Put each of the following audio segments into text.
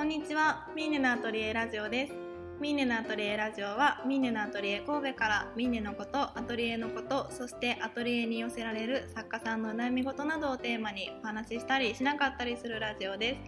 こんにちは、ミーネのアトリエラジオです。ミーネのアトリエラジオは、ミーネのアトリエ神戸からミーネのこと、アトリエのこと、そしてアトリエに寄せられる作家さんの悩み事などをテーマにお話ししたりしなかったりするラジオです。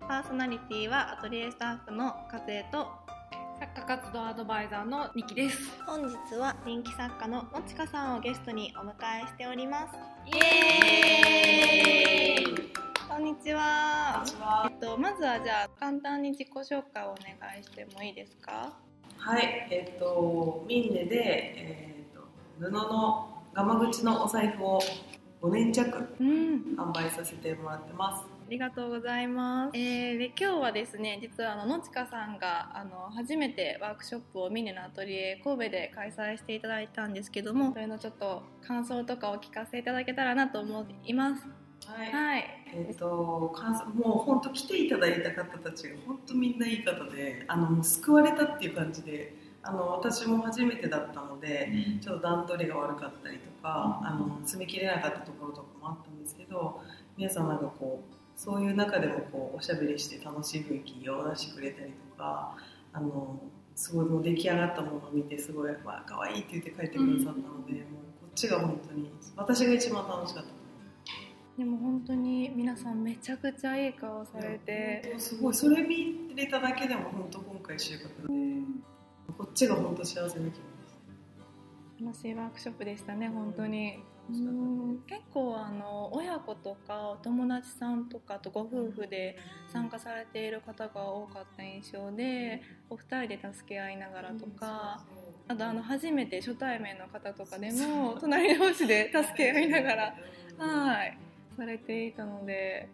パーソナリティはアトリエスタッフの和江と、作家活動アドバイザーのニキです。本日は人気作家のもちかさんをゲストにお迎えしております。イエーイと、まずはじゃあ簡単に自己紹介をお願いしてもいいですか？はい、えっ、とミンネで、えっと布のガマ口のお財布を5年弱うん、販売させてもらってます。ありがとうございます。えー、で今日はですね、実はあののちかさんがあの初めてワークショップをミネのアトリエ神戸で開催していただいたんですけども、それのちょっと感想とかを聞かせていただけたらなと思います。はい。はい。えっ、と感想もう本当来ていただいた方たちが本当みんないい方で、あの救われたっていう感じで、あの私も初めてだったので、ちょっと段取りが悪かったりとか、あの詰め切れなかったところとかもあったんですけど、皆さんなんかこうそういう中でもこうおしゃべりして楽しい雰囲気を出してくれたりとか、あのすごいもう出来上がったものを見てすごいわあ可愛いって言って帰ってくださったので、もうこっちが本当に私が一番楽しかった。でも本当に皆さんめちゃくちゃいい顔されて、すごい。それ見れただけでも本当今回収穫で、こっちが本当幸せな気分です。楽しいワークショップでしたね、本当に。楽しかったですね結構あの親子とかお友達さんとかとご夫婦で参加されている方が多かった印象でお二人で助け合いながらとか、あとあの初めて初対面の方とかでも隣同士で助け合いながら。はいされていたので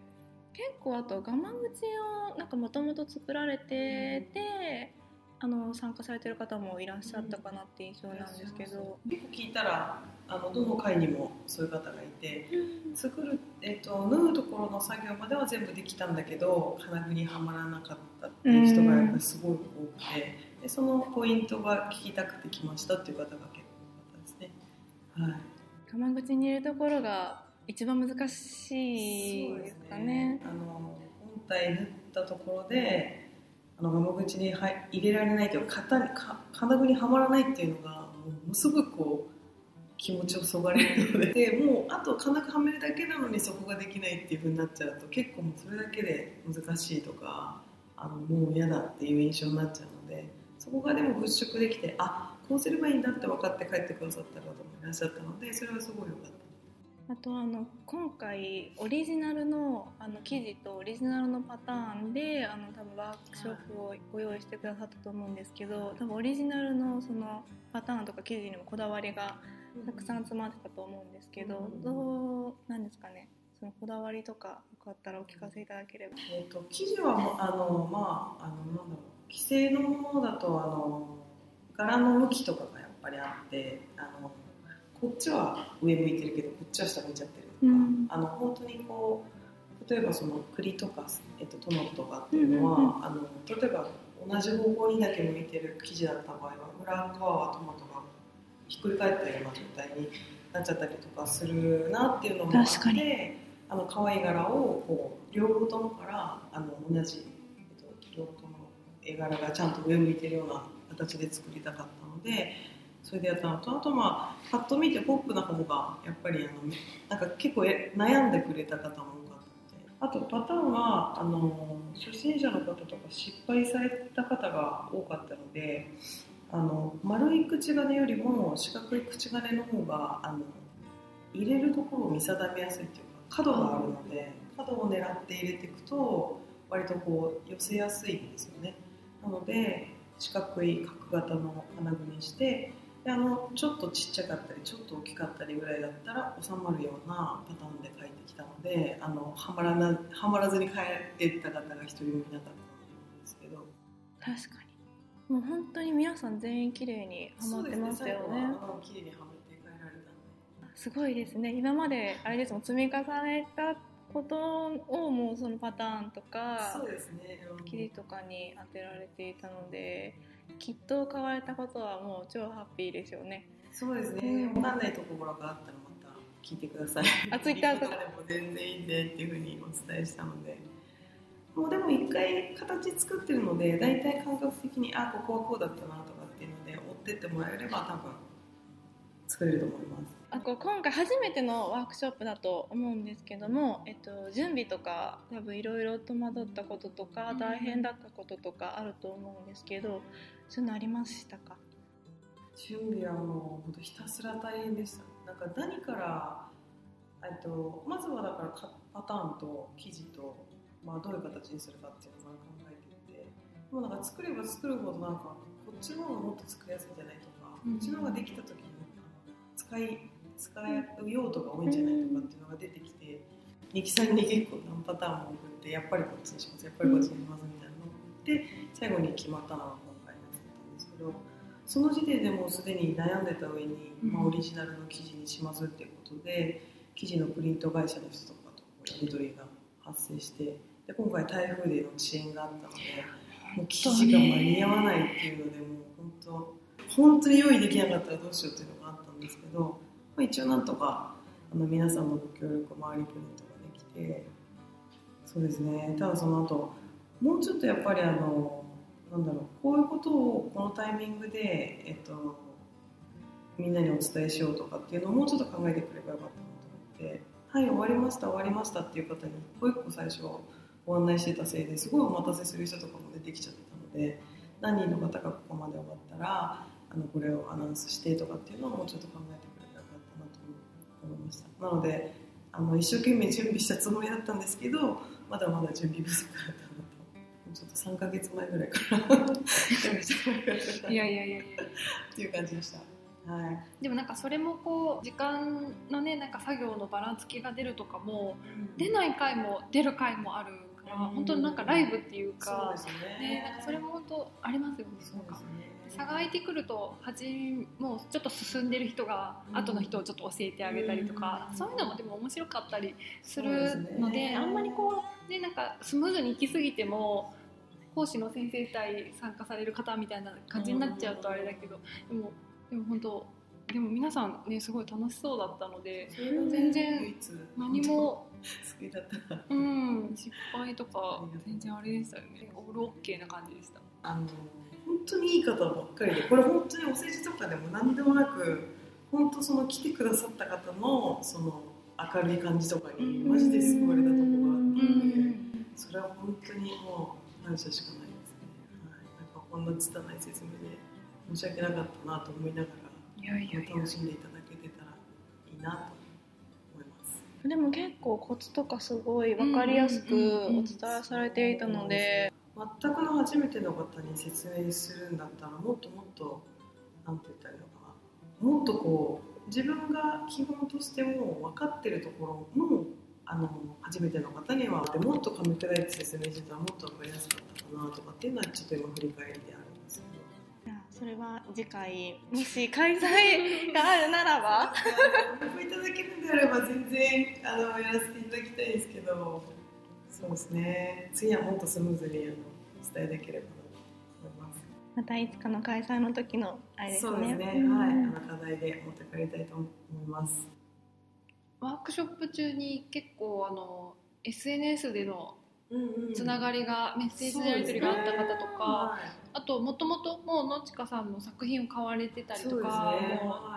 結構あとガマ口をなんかもともと作られててあの参加されてる方もいらっしゃったかなって印象なんですけど。結構聞いたらあのどの会にもそういう方がいて作る、えっと縫うところの作業までは全部できたんだけど金具にはまらなかったっていう人がやっぱりすごい多くてでそのポイントが聞きたくて来ましたっていう方が結構多かったですね。はいガマ口に入れるところが一番難しいですかね。あの本体縫ったところであのガマ口に入入れられないけど型にか金具にはまらないっていうのがもうものすごくこう気持ちをそがれるのででもうあと金具はめるだけなのにそこができないっていう風になっちゃうと結構もうそれだけで難しいとかあのもう嫌だっていう印象になっちゃうのでそこがでも払拭できてあこうすればいいんだって分かって帰ってくださった方もいらっしゃったのでそれはすごい良かった。あとあの今回オリジナルのあの生地とオリジナルのパターンであの多分ワークショップをご用意してくださったと思うんですけど多分オリジナルのそのパターンとか生地にもこだわりがたくさん詰まってたと思うんですけどうん。どうなんですかね？そのこだわりとかよかったらお聞かせいただければ。えー、と生地はもうあのまああのなんだろう既製のものだとあの柄の向きとかがやっぱりあってあのこっちは上向いてるけどこっちは下向いちゃってるとか、うん。あの本当にこう例えばその栗とか、えっと、トマトとかっていうのは、うんうんあの例えば同じ方向にだけ向いてる生地だった場合は裏側はトマトがひっくり返ったような状態になっちゃったりとかするなっていうのもあってあの可愛い柄をこう両方ともからあの同じ、えっと、両方とも絵柄がちゃんと上向いてるような形で作りたかったのでそれでやったのとあとまあパッと見てポップな方がやっぱりあのなんか結構悩んでくれた方も多かった。のであとパターンはあの初心者の方とか失敗された方が多かったのであの丸い口金よりも四角い口金の方があの入れるところを見定めやすいというか角があるので角を狙って入れていくと割とこう寄せやすいんですよね。なので四角い角型の金具にしてであのちょっとちっちゃかったりちょっと大きかったりぐらいだったら収まるようなパターンで描いてきたのであのはまらなはまらずに帰れた方が一人もいなかったと思うんですけど。確かに。もう本当に皆さん全員綺麗にはまってましたよね。綺麗にはまって帰られたんで。すごいですね。今まであれですもん積み重ねたことをもうそのパターンとかそうですね、うん。生地とかに当てられていたのできっと買われたことはもう超ハッピーでしょうね。そうですね、うん。わかんないところがあったらまた聞いてください。あ Twitter とか。でも全然いいんでっていうふうにお伝えしたので、もうでも一回形作ってるので大体感覚的にあここはこうだったなとかっていうので追ってってもらえれば多分作れると思います。あこう今回初めてのワークショップだと思うんですけども、えっと、準備とか多分いろいろ戸惑ったこととか大変だったこととかあると思うんですけどそういうのありましたか？準備はもう本当ひたすら大変でしたなんか何からえっとまずはだからかパターンと生地と、まあ、どういう形にするかっていうのを考えていてもうなんか作れば作るほどなんかこっちの方がもっと作りやすいんじゃないとか、うん。こっちの方ができた時に使い使う用途が多いんじゃないとかっていうのが出てきて、ニキさんに結構何パターンも送ってやっぱりこっちにしますやっぱりこっちにしますみたいなのを送って最後に決まったのが今回のやつだったんですけどその時点でもうすでに悩んでた上に、まあ、オリジナルの生地にしますっていうことで生地のプリント会社の人とかとやり取りが発生してで今回台風での遅延があったのでもう生地が間に合わないっていうのでもう本当本当に用意できなかったらどうしようっていうのですけど、まあ、一応なんとかあの皆さんのご協力周りプリントができてそうですね。ただその後もうちょっとやっぱりあのなんだろうこういうことをこのタイミングで、えっと、みんなにお伝えしようとかっていうのをもうちょっと考えてくればよかったなと思って「はい終わりました終わりました」っていう方に一個一個最初ご案内してたせいですごいお待たせする人とかも出てきちゃったので何人の方がここまで終わったらあのこれをアナウンスしてとかっていうのをもうちょっと考えてくれたらよかったなと思いました。なのであの一生懸命準備したつもりだったんですけど まだまだ準備不足だったなと。ちょっと3ヶ月前ぐらいから いやいやいやいや。っていう感じでした。はい。でもなんかそれもこう時間のねなんか作業のばらつきが出るとかも出ない回も出る回もあるからうん本当になんかライブっていうかね。ねなんかそれも本当ありますよね。そうですね差が空いてくるとはじもうちょっと進んでる人がうん後の人をちょっと教えてあげたりとか、うんそういうのもでも面白かったりするねのであんまりこうねなんかスムーズに行き過ぎても講師の先生対参加される方みたいな感じになっちゃうとあれだけど、でもでも本当でも皆さんねすごい楽しそうだったのでね。全然何も好きだった。なうん失敗とか全然あれでしたよね。オールオッケーな感じでした。あの本当にいい方ばっかりでこれ本当にお世辞とかでも何でもなく本当その来てくださった方のその明るい感じとかにマジで救われたところがあったのでそれは本当にもう感謝しかないですね、はい、なんかこんな拙い説明で申し訳なかったなと思いながいやいやいや。ら楽しんでいただけてたらいいなと思います。でも結構コツとかすごい分かりやすくお伝えされていたので全くの初めての方に説明するんだったらもっともっとなんて言ったらいいのかな。もっとこう自分が基本としても分かってるところのあの初めての方にはでもっと噛み砕いて説明してたらもっと分かりやすかったかなとかっていうのはちょっと今振り返りであるんですけど。じゃあそれは次回もし開催があるならば。ごいただけるんであれば全然あのやらせていただきたいですけどそうですね。次はもっとスムーズにあの伝えできればなと思います。またいつかの開催の時のあれですね。そうですね、うん。はい。あの課題で持って帰りたいと思います。ワークショップ中に結構あの SNS でのつなががりが、メッセージのやり取りがあった方とか、あともともともうのちかさんの作品を買われてたりとか、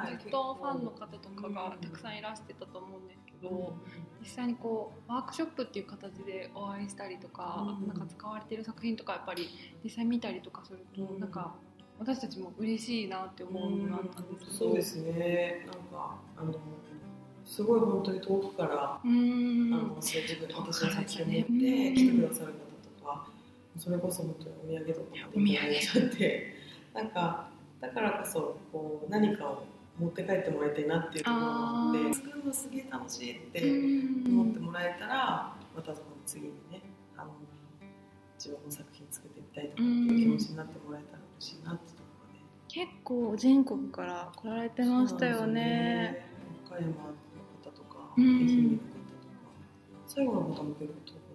ね。ずっとファンの方とかがうんたくさんいらしてたと思うんですけど、実際にこうワークショップっていう形でお会いしたりとか、うんなんか使われてる作品とかやっぱり実際見たりとかすると、うんなんか私たちも嬉しいなって思うのがあったんですけど、そうですね。なんかあのすごい本当に遠くから、うーん。あの自分私の作品を持ってうん来てくださる方とか、それこそ本当にお土産とかまでいただいちゃってなんかだからこそこう何かを持って帰ってもらいたいなっていうところがあって作るのすげえ楽しいってうん思ってもらえたらまたその次にねあの自分の作品作ってみたいとかっていう気持ちになってもらえたら嬉しいなってところで。結構全国から来られてましたよね。岡山の方とか、うん愛媛の方とか、最後の方も結構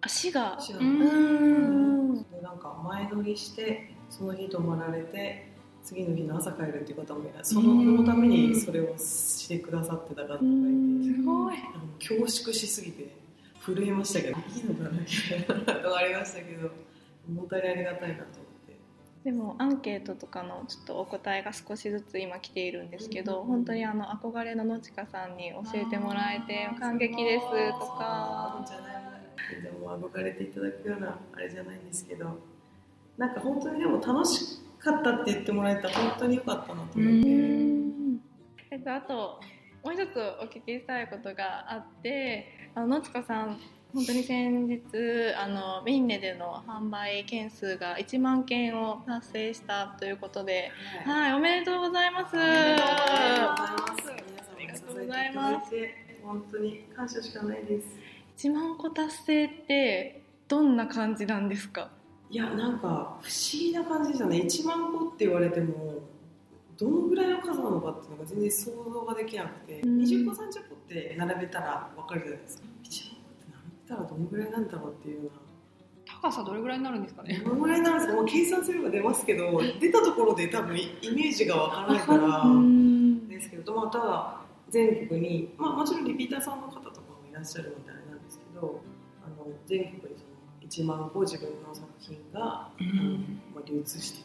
足が。う滋賀のうんなんか前乗りしてその日泊まられて次の日の朝帰るっていう方もいらっしゃる。その子のためにそれをしてくださってた方がいて。うん。すごい。あの恐縮しすぎて震えましたけど。いいのかな。みたいなのがありましたけど。本当にありがたいなと思って。でもアンケートとかのちょっとお答えが少しずつ今来ているんですけど、本当にあの憧れののちかさんに教えてもらえて感激ですとかでも憧れていただくようなあれじゃないんですけどなんか本当にでも楽しかったって言ってもらえたら本当に良かったなと思って。えっと、あともう一つお聞きしたいことがあってあののちかさん本当に先日あのミンネでの販売件数が1万件を達成したということで、はい、おめでとうございます。ありがとうございます。本当に感謝しかないです。1万個達成ってどんな感じなんですか？いやなんか不思議な感じでしたね。1万個って言われてもどのぐらいの数なのかっていうのが全然想像ができなくて、うん。20個30個って並べたら分かるじゃないですか。1万個って並べたらどのぐらいなんだろうっていうような。高さどれぐらいになるんですかね？どのぐらいなんですか？もう計算すれば出ますけど出たところで多分イメージが分からないからうん。ですけど、まあ、ただ全国に、まあ、もちろんリピーターさんの方とかもいらっしゃるのであれなどあの全国にその1万個自分の作品が、あのまあ、流通してて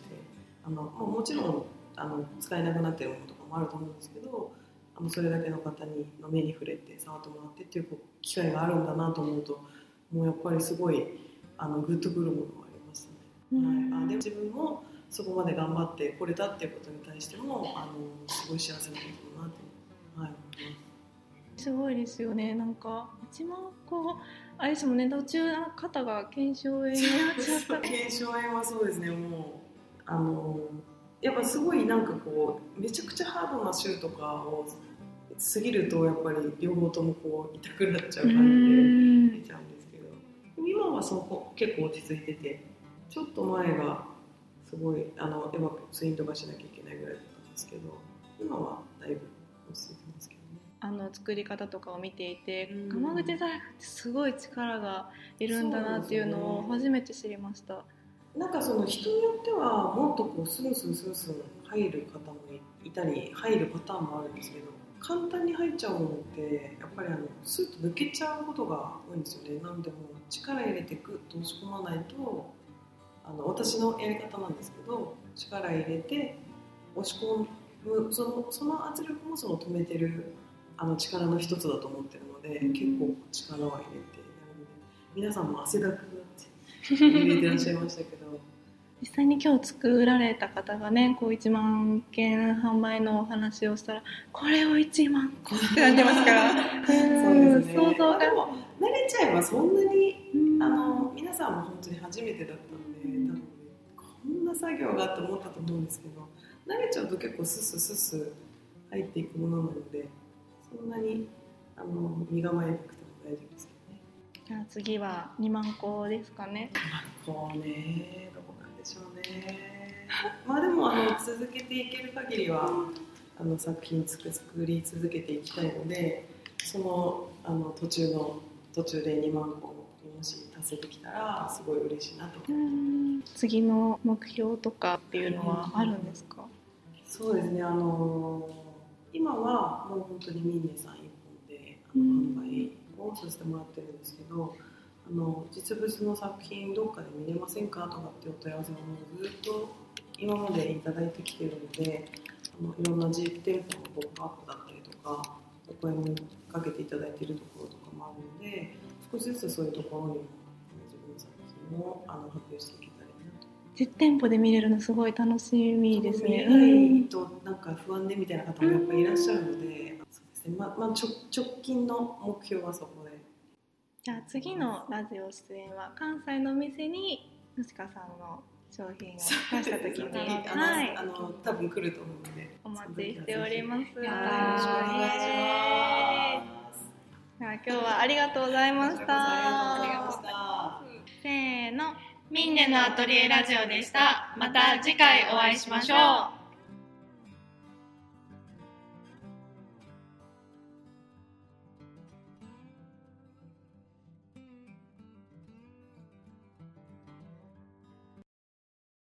あの、まあ、もちろんあの使えなくなってるものとかもあると思うんですけどあのそれだけの方にの目に触れて触ってもらってっていうこう機会があるんだなと思うともうやっぱりすごいあのグッとくるものがありましたね。うんはい、あで自分もそこまで頑張ってこれたっていうことに対してもあのすごい幸せなことだなって、はい、思います。すごいですよね。なんか1万個あれですもんね。途中肩が腱鞘炎になっちゃった。検証炎はそうですね。もうあのやっぱすごいなんかこうめちゃくちゃハードな週とかを過ぎるとやっぱり両方ともこう痛くなっちゃうう感んじで出ちゃうんですけど。今はそこ結構落ち着いててちょっと前がすごいあのやっぱツインとかしなきゃいけないぐらいだったんですけど今はだいぶ落ち着いてますけど。ね。あの作り方とかを見ていてうん釜口財布ってすごい力がいるんだなっていうのを初めて知りました。なんかその人によってはもっとこうスンスンスンスン入る方もいたり入るパターンもあるんですけど簡単に入っちゃうものってやっぱりあのスッと抜けちゃうことが多いんですよねなのでもう力入れてグッと押し込まないとあの私のやり方なんですけど力入れて押し込むそのその圧力もその止めてるあの力の一つだと思ってるので、結構力を入れて皆さんも汗だくなって入れてらっしゃいましたけど。実際に今日作られた方がねこう1万件販売のお話をしたらこれを1万個ってなってますから そうですね。想像でも慣れちゃえばそんなにうんあの皆さんも本当に初めてだったので、多分こんな作業がって思ったと思うんですけど、慣れちゃうと結構スッスッスッス入っていくものなので、そんなにあの身構えなくても大丈夫ですけどね。じゃあ次は2万個ですかねこうね、どこなんでしょうね。まあでもあの続けていける限りはあの作品作作り続けていきたいので、そのあの途中の途中で2万個もし達成できたらすごい嬉しいなと。次の目標とかっていうのはあるんですか？そうですね。あの今はもう本当にミンネさん一本であのうん販売をさせてもらってるんですけど。あの実物の作品どっかで見れませんかとかっていうお問い合わせもずっと今までいただいてきてるのであのいろんな実店舗のポップアップだったりとかお声もかけていただいているところとかもあるので少しずつそういうところにも自分の作品をあの発表していけたらいいなと。実店舗で見れるのすごい楽しみですね。見れないとなん。か不安でみたいな方もやっぱりいらっしゃるので、そうですね。まあまあ直直近の目標はそこで。じゃあ次のラジオ出演は関西のお店にのしかさん。の商品を出した時に、あの、はいあの多分来ると思うので。お待ちしております。よろしくお願いします。では今日はありがとうございましこちらこそありがとうございま。した。せーの。ミンネのアトリエラジオでした。また次回お会いしましょう。